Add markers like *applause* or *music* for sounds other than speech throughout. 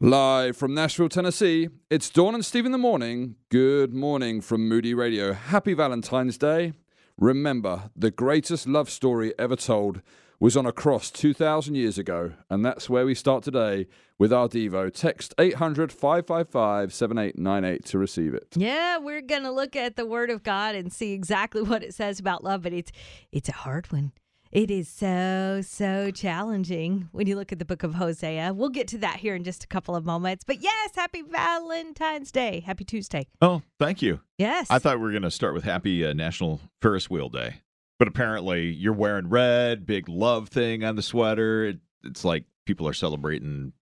Live from Nashville, Tennessee, it's Dawn and Steve in the morning. Good morning from Moody Radio. Happy Valentine's Day. Remember, the greatest love story ever told was on a cross 2,000 years ago, and that's where we start today with our Devo. Text 800 555 7898 to receive it. Yeah, we're going to look at the Word of God and see exactly *laughs* what it says about love, but it's it's a hard one. It is so, so challenging when you look at the book of Hosea. We'll get to that here in just a couple of moments. But yes, happy Valentine's Day. Happy Tuesday. Oh, thank you. Yes. I thought we were going to start with Happy uh, National Ferris Wheel Day, but apparently you're wearing red, big love thing on the sweater. It, it's like people are celebrating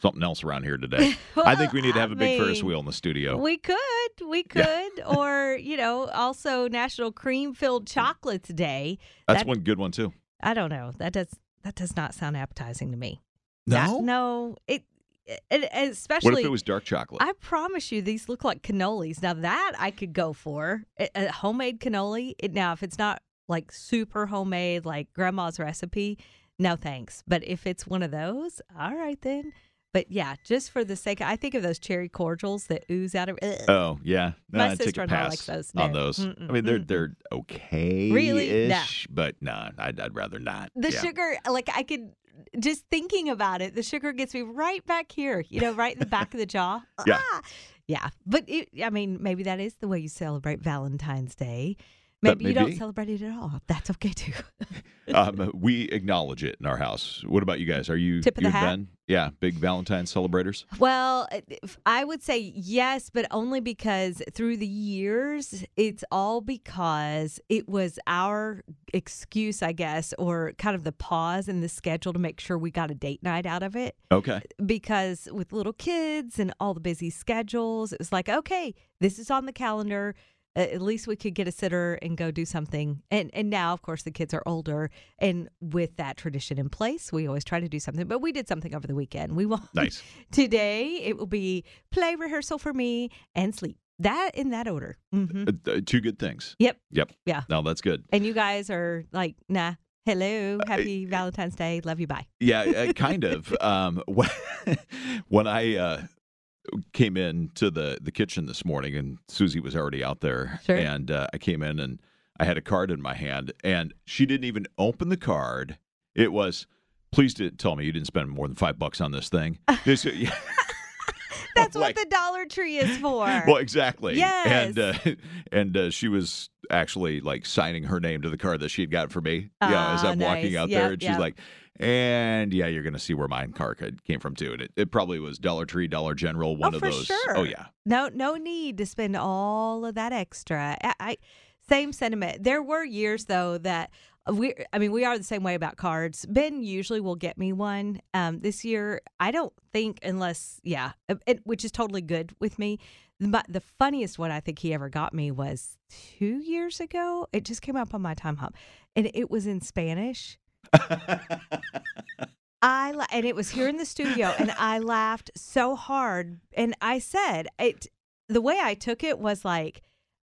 something else around here today. *laughs* I think we need to have a big I Ferris wheel in the studio. We could. We *laughs* could. or, you know, also National Cream Filled Chocolates Day. That's that- one good one too. I don't know. That does that does not sound appetizing to me. No? That- no. It, it, it- What especially if it was dark chocolate? I promise you, these look like cannolis. Now that I could go for a, a homemade cannoli. It, now, if it's not like super homemade, like grandma's recipe, no thanks. But if it's one of those, all right then. But yeah, just for the sake, I think of those cherry cordials that ooze out of. Ugh. oh yeah, no, My I'd take a sister-in-law pass likes those. on those. Mm-mm, I mean, they're they're okay, Really? But nah, I'd, I'd rather not. the Yeah. sugar, like I could. Just thinking about it, the sugar gets me right back here, you know, right in the back of the jaw. Yeah. Ah! Yeah. But it, I mean, maybe that is the way you celebrate Valentine's Day. Maybe you don't be. celebrate it at all. That's okay too. *laughs* um, we acknowledge it in our house. What about you guys? Are you Tip of you the hat? Ben? Yeah, big Valentine celebrators. Well, I would say yes, but only because through the years, it's all because it was our excuse, I guess, or kind of the pause in the schedule to make sure we got a date night out of it. Okay. Because with little kids and all the busy schedules, it was like, okay, this is on the calendar. At least we could get a sitter and go do something. And and now, of course, the kids are older, and with that tradition in place, we always try to do something. But we did something over the weekend. We won't Nice. *laughs* Today it will be play rehearsal for me and sleep. That in that order. hmm Uh, uh, two good things. Yep. Yep. Yeah. No, that's good. And you guys are like, nah. Hello, Uh, happy Valentine's Day. Love you. Bye. Yeah, uh, kind of. Um, when, *laughs* when I uh, came in to the, the kitchen this morning, and Susie was already out there, Sure. and uh, I came in and I had a card in my hand, and she didn't even open the card. It was, please tell me you didn't spend more than five bucks on this thing. *laughs* This- yeah. *laughs* That's Like- what the Dollar Tree is for. Well, exactly. Yes. And uh, *laughs* and uh, she was actually like signing her name to the card that she had got for me. Yeah, as Ah, I'm walking nice. out there, Yep, and she's like, and yeah, you're gonna see where my card could- came from too. And it, it probably was Dollar Tree, Dollar General, one oh, of for those. sure. Oh yeah. No, no need to spend all of that extra. I, I same sentiment. There were years though that we. I mean, we are the same way about cards. Ben usually will get me one. Um, this year, I don't think unless yeah, it, which is totally good with me. But the funniest one I think he ever got me was two years ago. It just came up on my Timehop, and it was in Spanish. *laughs* I la- and it was here in the studio, and I laughed so hard. And I said it. The way I took it was like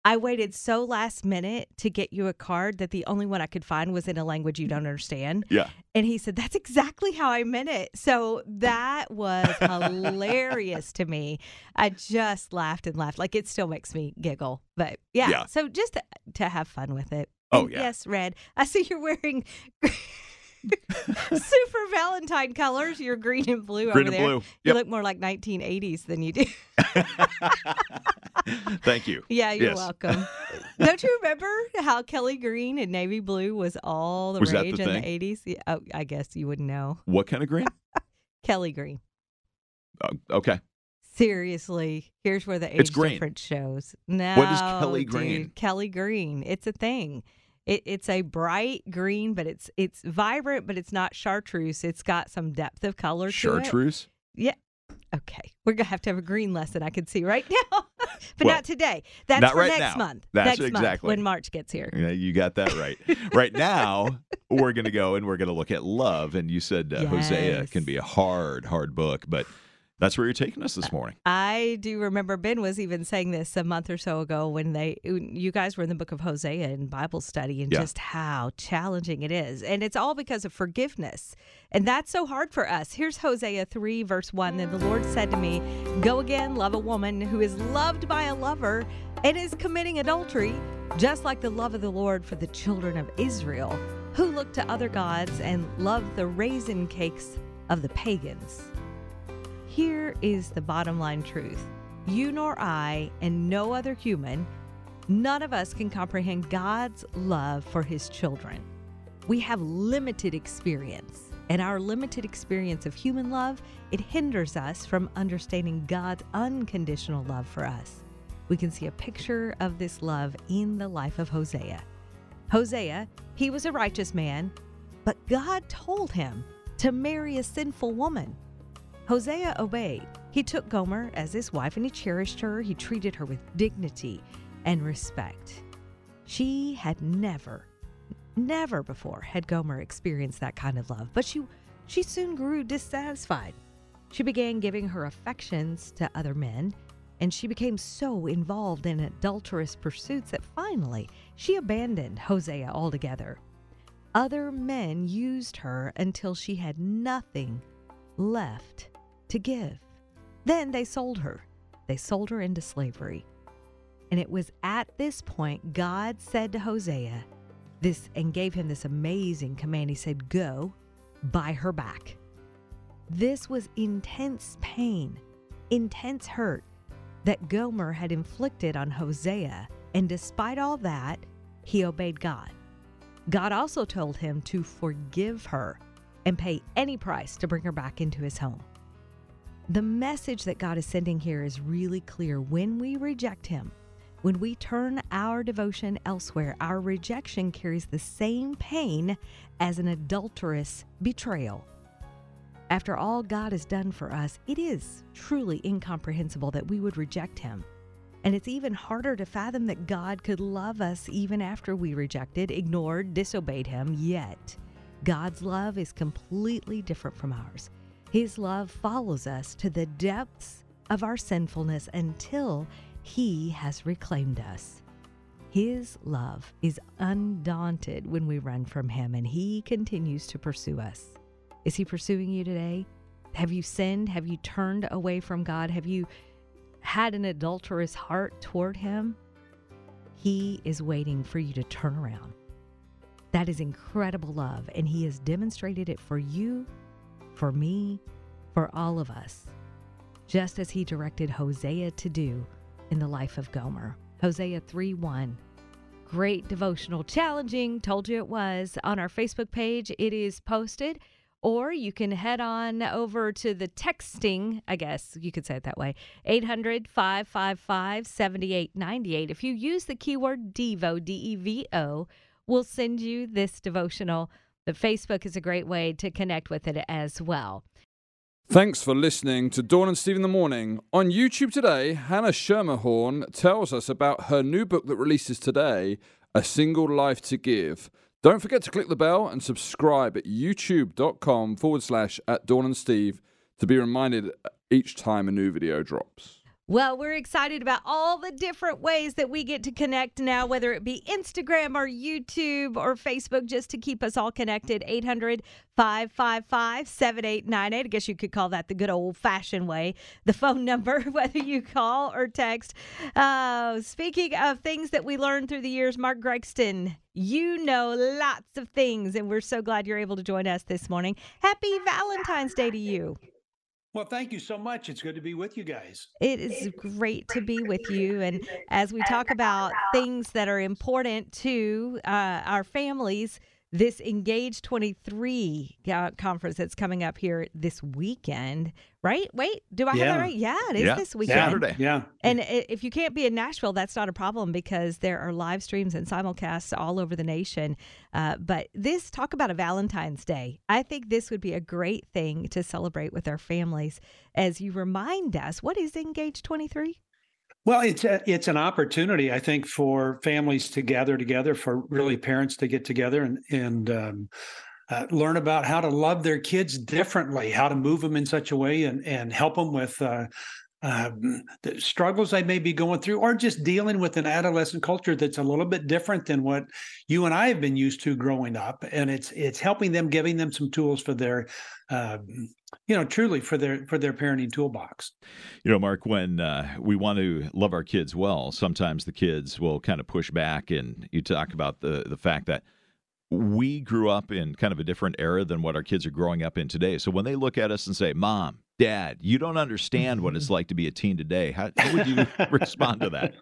I waited so last minute to get you a card that the only one I could find was in a language you don't understand. Yeah. And he said that's exactly how I meant it. So that was hilarious to me. I just laughed and laughed. Like it still makes me giggle. But yeah. Yeah. So just to, to have fun with it. Oh, yeah. Yes, red. *laughs* I see you're wearing. *laughs* Super Valentine colors. You're green and blue Green over and there. blue. You look more like 1980s than you do. *laughs* Thank you. yeah, you're Yes. welcome. Don't you remember how Kelly Green and navy blue was all the Was that the rage in thing? the 80s? Yeah, oh, I guess you wouldn't know. What kind of green? Kelly Green. Uh, okay. Seriously, here's where the age green. difference shows. No, What is Kelly Green? dude, Kelly Green. It's a thing. It, it's a bright green, but it's it's vibrant, but it's not chartreuse. It's got some depth of color to it. Chartreuse. Yeah. Okay. We're gonna have to have a green lesson. I can see right now, *laughs* but Well, not today. That's not for right next now. month. That's next month exactly. when March gets here. Yeah, you got that right. *laughs* right now, we're going to go and we're going to look at love. And you said uh, Hosea can be a hard, hard book, but That's where you're taking us this morning. I do remember Ben was even saying this a month or so ago when they you guys were in the book of Hosea in Bible study and Yeah. just how challenging it is. And it's all because of forgiveness. And that's so hard for us. Here's Hosea 3 verse 1. Then the Lord said to me, "Go again, love a woman who is loved by a lover and is committing adultery, just like the love of the Lord for the children of Israel, who look to other gods and love the raisin cakes of the pagans." Here is the bottom line truth you nor I, and no other human, none of us can comprehend God's love for his children. We have limited experience, and our limited experience of human love, it hinders us from understanding God's unconditional love for us. We can see a picture of this love in the life of Hosea. Hosea, he was a righteous man, but God told him to marry a sinful woman. Hosea obeyed. He took Gomer as his wife and he cherished her. He treated her with dignity and respect. She had never, never before had Gomer experienced that kind of love, but she, she soon grew dissatisfied. She began giving her affections to other men, and she became so involved in adulterous pursuits that finally she abandoned Hosea altogether. Other men used her until she had nothing left to give. Then they sold her. They sold her into slavery. And it was at this point God said to Hosea this and gave him this amazing command. He said, Go, buy her back. This was intense pain, intense hurt that Gomer had inflicted on Hosea. And despite all that, he obeyed God. God also told him to forgive her and pay any price to bring her back into his home. The message that God is sending here is really clear. When we reject him, when we turn our devotion elsewhere, our rejection carries the same pain as an adulterous betrayal. After all God has done for us, it is truly incomprehensible that we would reject him. And it's even harder to fathom that God could love us even after we rejected, ignored, disobeyed him, yet God's love is completely different from ours. His love follows us to the depths of our sinfulness until He has reclaimed us. His love is undaunted when we run from Him, and He continues to pursue us. Is He pursuing you today? Have you sinned? Have you turned away from God? Have you had an adulterous heart toward Him? He is waiting for you to turn around. That is incredible love, and He has demonstrated it for you, for me, for all of us, just as He directed Hosea to do in the life of Gomer. Hosea 3 1. Great devotional, challenging, told you it was. On our Facebook page, it is posted. Or you can head on over to the texting, I guess you could say it that way, 800 555 7898. If you use the keyword DEVO, D E V O, we'll send you this devotional. But Facebook is a great way to connect with it as well. Thanks for listening to Dawn and Steve in the Morning. On YouTube today, Hannah Schermerhorn tells us about her new book that releases today, A Single Life to Give. Don't forget to click the bell and subscribe at youtube.com forward slash at Dawn and Steve to be reminded each time a new video drops. Well, we're excited about all the different ways that we get to connect now, whether it be Instagram or YouTube or Facebook, just to keep us all connected. 800 555 7898. I guess you could call that the good old fashioned way. The phone number, *laughs* whether you call or text. Uh, speaking of things that we learned through the years, Mark Gregston, you know lots of things, and we're so glad you're able to join us this morning. Happy Valentine's Day to you. Well, thank you so much. It's good to be with you guys. It is great to be with you. And as we talk about things that are important to uh, our families, this Engage 23 uh, conference that's coming up here this weekend, right? Wait, do I have that right? Yeah, it is Yeah. this weekend. Saturday. Yeah. And if you can't be in Nashville, that's not a problem because there are live streams and simulcasts all over the nation. Uh, but this, talk about a Valentine's Day. I think this would be a great thing to celebrate with our families as you remind us what is Engage 23? Well, it's a, it's an opportunity, I think, for families to gather together, for really parents to get together and and um, uh, learn about how to love their kids differently, how to move them in such a way and, and help them with uh, um, the struggles they may be going through, or just dealing with an adolescent culture that's a little bit different than what you and I have been used to growing up. And it's it's helping them, giving them some tools for their, um, you know, truly for their for their parenting toolbox. You know, Mark, when uh, we want to love our kids well, sometimes the kids will kind of push back, and you talk about the the fact that we grew up in kind of a different era than what our kids are growing up in today. So when they look at us and say, "Mom, Dad, you don't understand what it's *laughs* like to be a teen today," how, how would you *laughs* respond to that?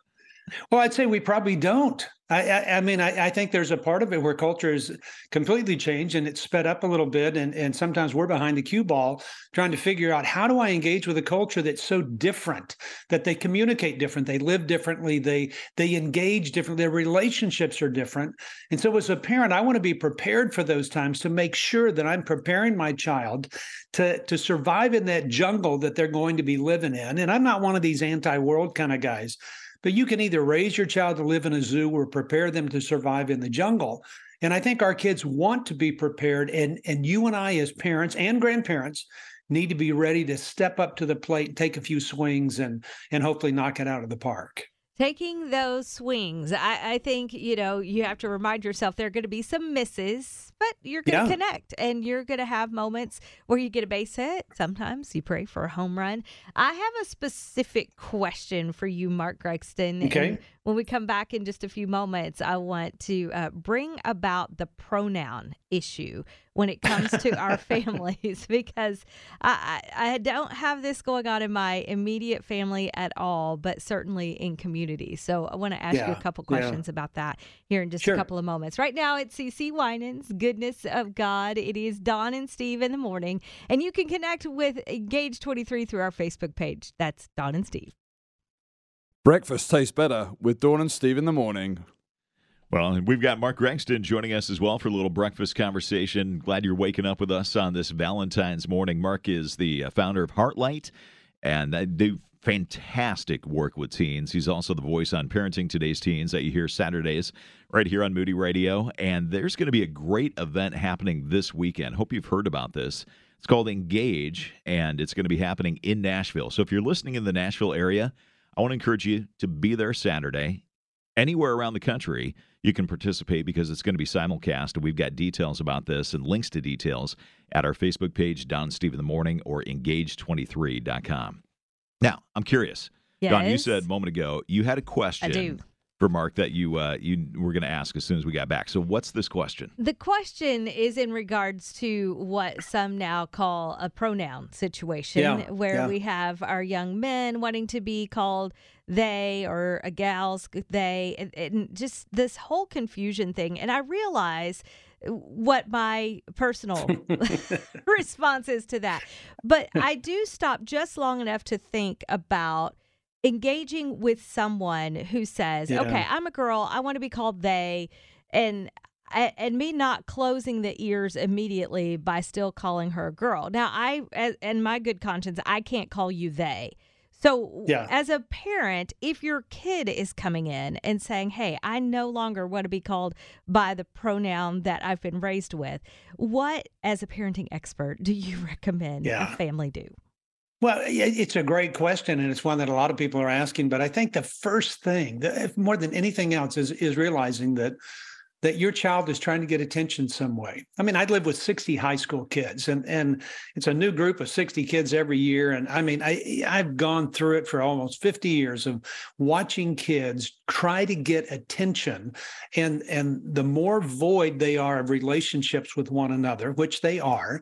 Well, I'd say we probably don't. I, I, I mean, I, I, think there's a part of it where culture is completely changed and it's sped up a little bit, and and sometimes we're behind the cue ball trying to figure out how do I engage with a culture that's so different that they communicate different, they live differently, they they engage differently, their relationships are different, and so as a parent, I want to be prepared for those times to make sure that I'm preparing my child to to survive in that jungle that they're going to be living in, and I'm not one of these anti-world kind of guys. But you can either raise your child to live in a zoo or prepare them to survive in the jungle. And I think our kids want to be prepared. And, and you and I, as parents and grandparents, need to be ready to step up to the plate, and take a few swings, and and hopefully knock it out of the park taking those swings. I, I, think, you know, you have to remind yourself there are going to be some misses, but you're going to yeah. connect and you're going to have moments where you get a base hit. Sometimes you pray for a home run. I have a specific question for you, Mark Gregston. Okay. And when we come back in just a few moments, I want to uh, bring about the pronoun issue when it comes to our *laughs* families *laughs* because I, I, don't have this going on in my immediate family at all, but certainly in community. So I want to ask yeah, you a couple questions yeah. about that here in just sure. a couple of moments. Right now, it's CeCe Winans, Goodness of God. It is Dawn and Steve in the morning, and you can connect with Engage 23 through our Facebook page. That's Dawn and Steve. Breakfast tastes better with Dawn and Steve in the morning. Well, we've got Mark Gregston joining us as well for a little breakfast conversation. Glad you're waking up with us on this Valentine's morning. Mark is the uh, founder of Heartlight, and they do fantastic work with teens. He's also the voice on Parenting Today's Teens that you hear Saturdays right here on Moody Radio. And there's going to be a great event happening this weekend. Hope you've heard about this. It's called Engage, and it's going to be happening in Nashville. So if you're listening in the Nashville area, I want to encourage you to be there Saturday. Anywhere around the country, you can participate because it's going to be simulcast. And we've got details about this and links to details at our Facebook page, Dawn Steve in the Morning, or engage23.com. Now, I'm curious. Yes. Dawn, you said a moment ago you had a question. I do for Mark that you uh, you were going to ask as soon as we got back. So, what's this question? The question is in regards to what some now call a pronoun situation, yeah, where yeah. we have our young men wanting to be called they or a gal's they, and, and just this whole confusion thing. And I realize what my personal *laughs* *laughs* response is to that. But I do stop just long enough to think about engaging with someone who says, yeah. "Okay, I'm a girl. I want to be called they," and and me not closing the ears immediately by still calling her a girl. Now, I and my good conscience, I can't call you they. So, yeah. as a parent, if your kid is coming in and saying, Hey, I no longer want to be called by the pronoun that I've been raised with, what, as a parenting expert, do you *laughs* recommend yeah. a family do? Well, it's a great question, and it's one that a lot of people are asking. But I think the first thing, more than anything else, is is realizing that that your child is trying to get attention some way. I mean, I live with 60 high school kids, and and it's a new group of 60 kids every year. And I mean, I I've gone through it for almost 50 years of watching kids try to get attention, and and the more void they are of relationships with one another, which they are,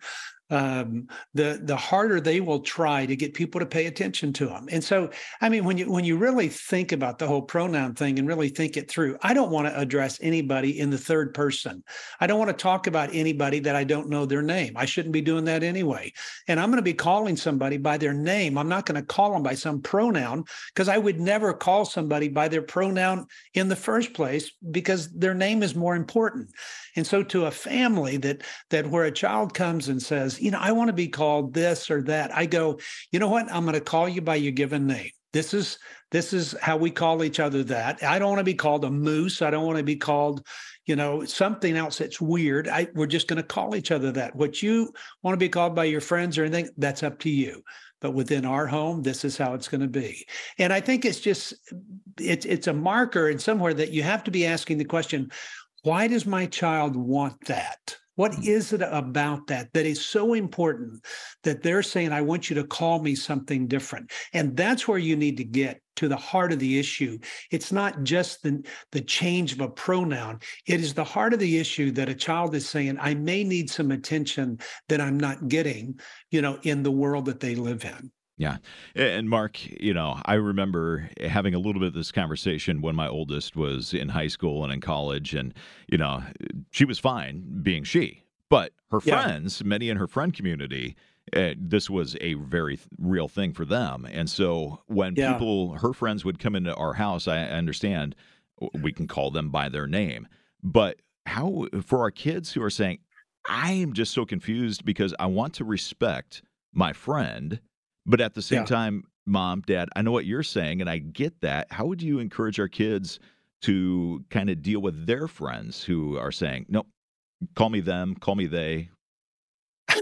um, the the harder they will try to get people to pay attention to them. And so, I mean, when you when you really think about the whole pronoun thing and really think it through, I don't want to address anybody in the third person. I don't want to talk about anybody that I don't know their name. I shouldn't be doing that anyway. And I'm going to be calling somebody by their name. I'm not going to call them by some pronoun because I would never call somebody by their pronoun in the first place because their name is more important. And so, to a family that that where a child comes and says you know, I want to be called this or that. I go, you know what? I'm going to call you by your given name. This is this is how we call each other that. I don't want to be called a moose. I don't want to be called, you know, something else that's weird. I, we're just going to call each other that. What you want to be called by your friends or anything, that's up to you. But within our home, this is how it's going to be. And I think it's just it's it's a marker in somewhere that you have to be asking the question, why does my child want that? What hmm. it about that that is so important that they're saying, I want you to call me something different? And that's where you need to get to the heart of the issue. It's not just the, the change of a pronoun, it is the heart of the issue that a child is saying, I may need some attention that I'm not getting, you know, in the world that they live in. Yeah. And Mark, you know, I remember having a little bit of this conversation when my oldest was in high school and in college. And, you know, she was fine being she, but her yeah. friends, many in her friend community, uh, this was a very th- real thing for them. And so when yeah. people, her friends would come into our house, I understand we can call them by their name. But how, for our kids who are saying, I am just so confused because I want to respect my friend but at the same yeah. time, mom, dad, I know what you're saying and I get that. How would you encourage our kids to kind of deal with their friends who are saying, nope, call me them, call me they? *laughs*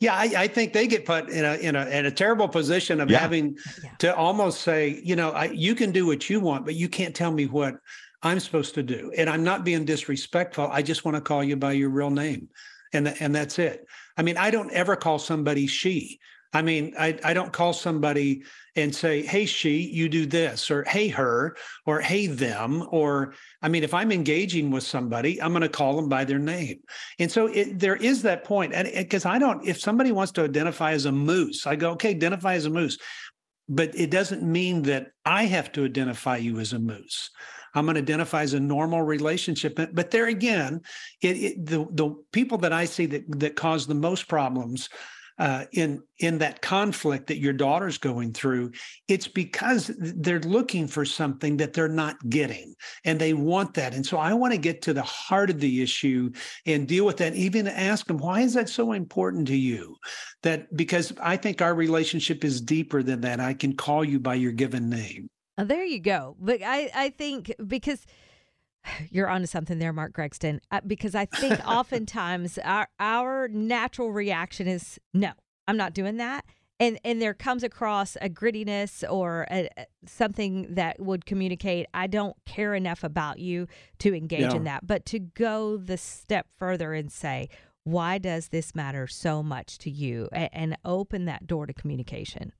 yeah, I, I, think they get put in a in a in a terrible position of yeah. having yeah. to almost say, you know, I, you can do what you want, but you can't tell me what I'm supposed to do. And I'm not being disrespectful. I just want to call you by your real name, and and that's it. I mean, I don't ever call somebody she. I mean, I, I don't call somebody and say, hey, she, you do this, or hey, her, or hey, them. Or, I mean, if I'm engaging with somebody, I'm going to call them by their name. And so it, there is that point. And because I don't, if somebody wants to identify as a moose, I go, okay, identify as a moose. But it doesn't mean that I have to identify you as a moose. I'm going to identify as a normal relationship. But there again, it, it, the the people that I see that that cause the most problems uh, in in that conflict that your daughter's going through, it's because they're looking for something that they're not getting, and they want that. And so I want to get to the heart of the issue and deal with that. Even ask them, why is that so important to you? That because I think our relationship is deeper than that. I can call you by your given name. Oh, there you go. But I I think because you're onto something there, Mark Gregston, uh, because I think *laughs* oftentimes our our natural reaction is no, I'm not doing that, and and there comes across a grittiness or a, something that would communicate I don't care enough about you to engage yeah. in that, but to go the step further and say why does this matter so much to you, and, and open that door to communication.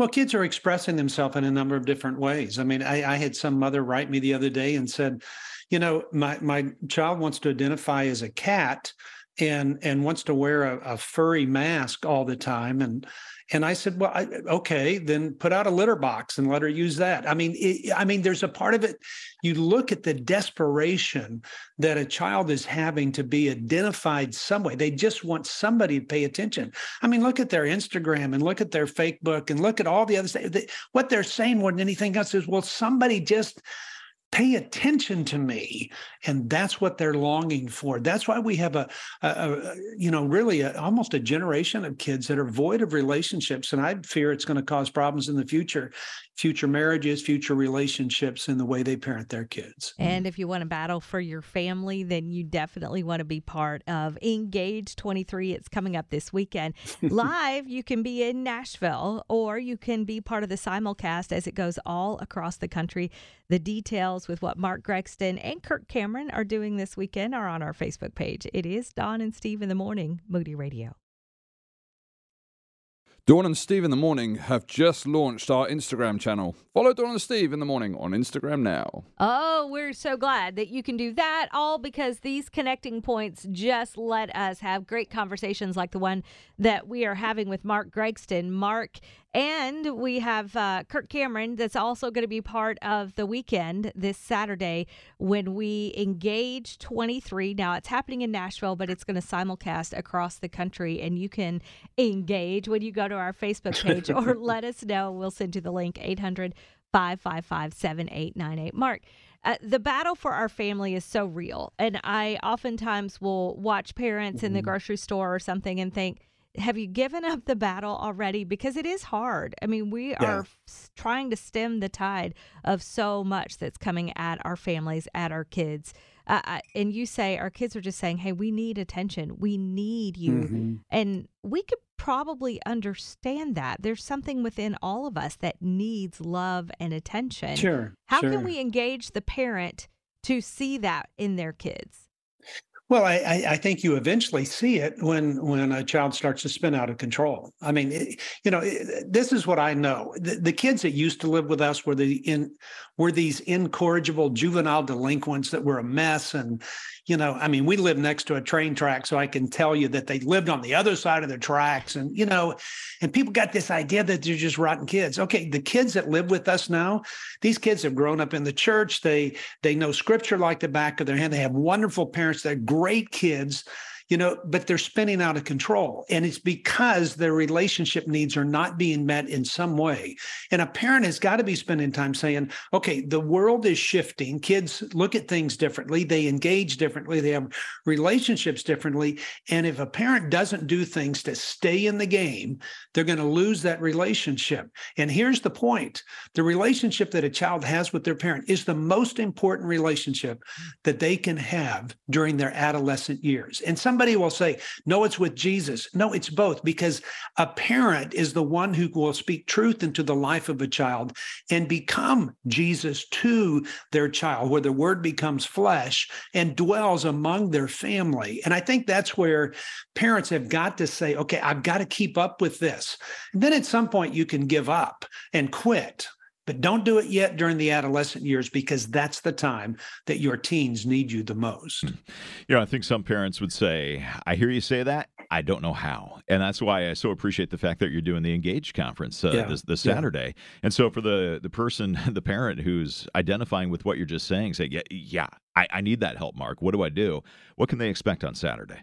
Well, kids are expressing themselves in a number of different ways. I mean, I, I, had some mother write me the other day and said, you know, my my child wants to identify as a cat and and wants to wear a, a furry mask all the time and and I said, well, I, okay, then put out a litter box and let her use that. I mean, it, I mean, there's a part of it. You look at the desperation that a child is having to be identified some way. They just want somebody to pay attention. I mean, look at their Instagram and look at their Facebook and look at all the other stuff. What they're saying more than anything else is, well, somebody just pay attention to me and that's what they're longing for. That's why we have a, a, a you know really a, almost a generation of kids that are void of relationships and i fear it's going to cause problems in the future future marriages future relationships and the way they parent their kids and if you want to battle for your family then you definitely want to be part of engage 23 it's coming up this weekend *laughs* live you can be in nashville or you can be part of the simulcast as it goes all across the country the details with what Mark Gregston and Kirk Cameron are doing this weekend are on our Facebook page. It is Dawn and Steve in the Morning, Moody Radio. Dawn and Steve in the Morning have just launched our Instagram channel. Follow Dawn and Steve in the Morning on Instagram now. Oh, we're so glad that you can do that, all because these connecting points just let us have great conversations like the one that we are having with Mark Gregston. Mark and we have uh, Kirk Cameron that's also going to be part of the weekend this Saturday when we engage 23. Now, it's happening in Nashville, but it's going to simulcast across the country. And you can engage when you go to our Facebook page *laughs* or let us know. We'll send you the link 800 555 7898. Mark. Uh, the battle for our family is so real. And I oftentimes will watch parents mm-hmm. in the mm-hmm. grocery store or something and think, have you given up the battle already? Because it is hard. I mean, we yeah. are trying to stem the tide of so much that's coming at our families, at our kids. uh, and you say our kids are just saying, "Hey, we need attention. We need you," Mhm. and we could probably understand that. There's something within all of us that needs love and attention. Sure. How sure. can we engage the parent to see that in their kids? Well, I, I think you eventually see it when when a child starts to spin out of control. I mean, it, you know, it, this is what I know. The, the kids that used to live with us were the in were these incorrigible juvenile delinquents that were a mess, and you know, I mean, we lived next to a train track, so I can tell you that they lived on the other side of the tracks, and you know, and people got this idea that they're just rotten kids. Okay, the kids that live with us now, these kids have grown up in the church. They they know scripture like the back of their hand. They have wonderful parents. They're great kids, you know, but they're spinning out of control. And it's because their relationship needs are not being met in some way. And a parent has got to be spending time saying, okay, the world is shifting. Kids look at things differently. They engage differently. They have relationships differently. And if a parent doesn't do things to stay in the game, they're going to lose that relationship. And here's the point the relationship that a child has with their parent is the most important relationship that they can have during their adolescent years. And somebody will say, no, it's with Jesus. No, it's both, because a parent is the one who will speak truth into the life of a child and become Jesus to their child, where the word becomes flesh and dwells among their family. And I think that's where parents have got to say, okay, I've got to keep up with this. And then at some point, you can give up and quit. But don't do it yet during the adolescent years because that's the time that your teens need you the most. You know, I think some parents would say, I hear you say that. I don't know how. And that's why I so appreciate the fact that you're doing the Engage conference uh, Yeah, this, this yeah. Saturday. And so for the, the person, *laughs* the parent who's identifying with what you're just saying, say, yeah, yeah I, I need that help, Mark. What do I do? What can they expect on Saturday?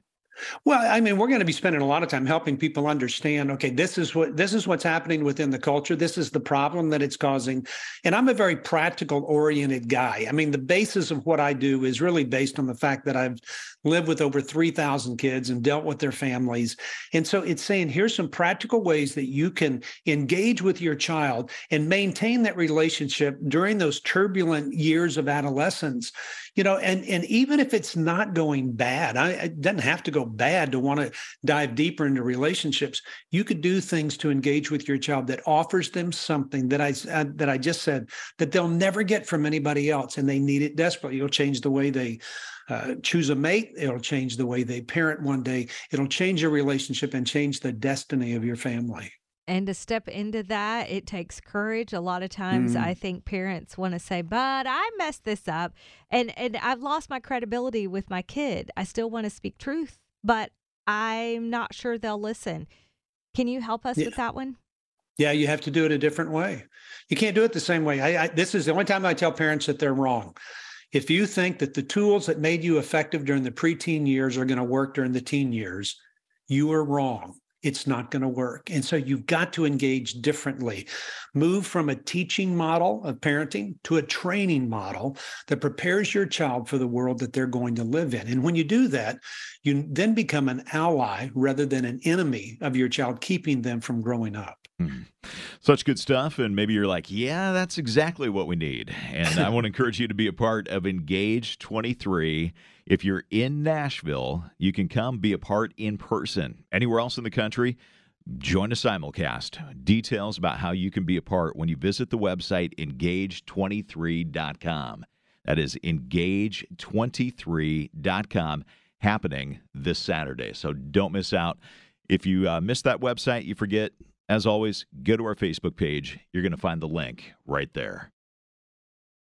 Well, I mean, we're going to be spending a lot of time helping people understand, okay, this is what this is what's happening within the culture. This is the problem that it's causing. And I'm a very practical oriented guy. I mean, the basis of what I do is really based on the fact that I've lived with over 3,000 kids and dealt with their families. And so it's saying here's some practical ways that you can engage with your child and maintain that relationship during those turbulent years of adolescence. You know, and and even if it's not going bad, I, it doesn't have to go bad to want to dive deeper into relationships. You could do things to engage with your child that offers them something that I uh, that I just said that they'll never get from anybody else, and they need it desperately. It'll change the way they uh, choose a mate. It'll change the way they parent one day. It'll change your relationship and change the destiny of your family. And to step into that, it takes courage. A lot of times Mm. I think parents want to say, "But I messed this up and and I've lost my credibility with my kid. I still want to speak truth, but I'm not sure they'll listen." Can you help us Yeah. with that one? Yeah, you have to do it a different way. You can't do it the same way. I, I, this is the only time I tell parents that they're wrong. If you think that the tools that made you effective during the preteen years are going to work during the teen years, you are wrong. It's not going to work. And so you've got to engage differently. Move from a teaching model of parenting to a training model that prepares your child for the world that they're going to live in. And when you do that, you then become an ally rather than an enemy of your child, keeping them from growing up. Hmm. Such good stuff. And maybe you're like, yeah, that's exactly what we need. And I want to *laughs* encourage you to be a part of Engage 23. If you're in Nashville, you can come be a part in person. Anywhere else in the country, join a simulcast. Details about how you can be a part when you visit the website engage23.com. That is engage23.com happening this Saturday. So don't miss out. If you uh, miss that website, you forget, as always, go to our Facebook page. You're going to find the link right there.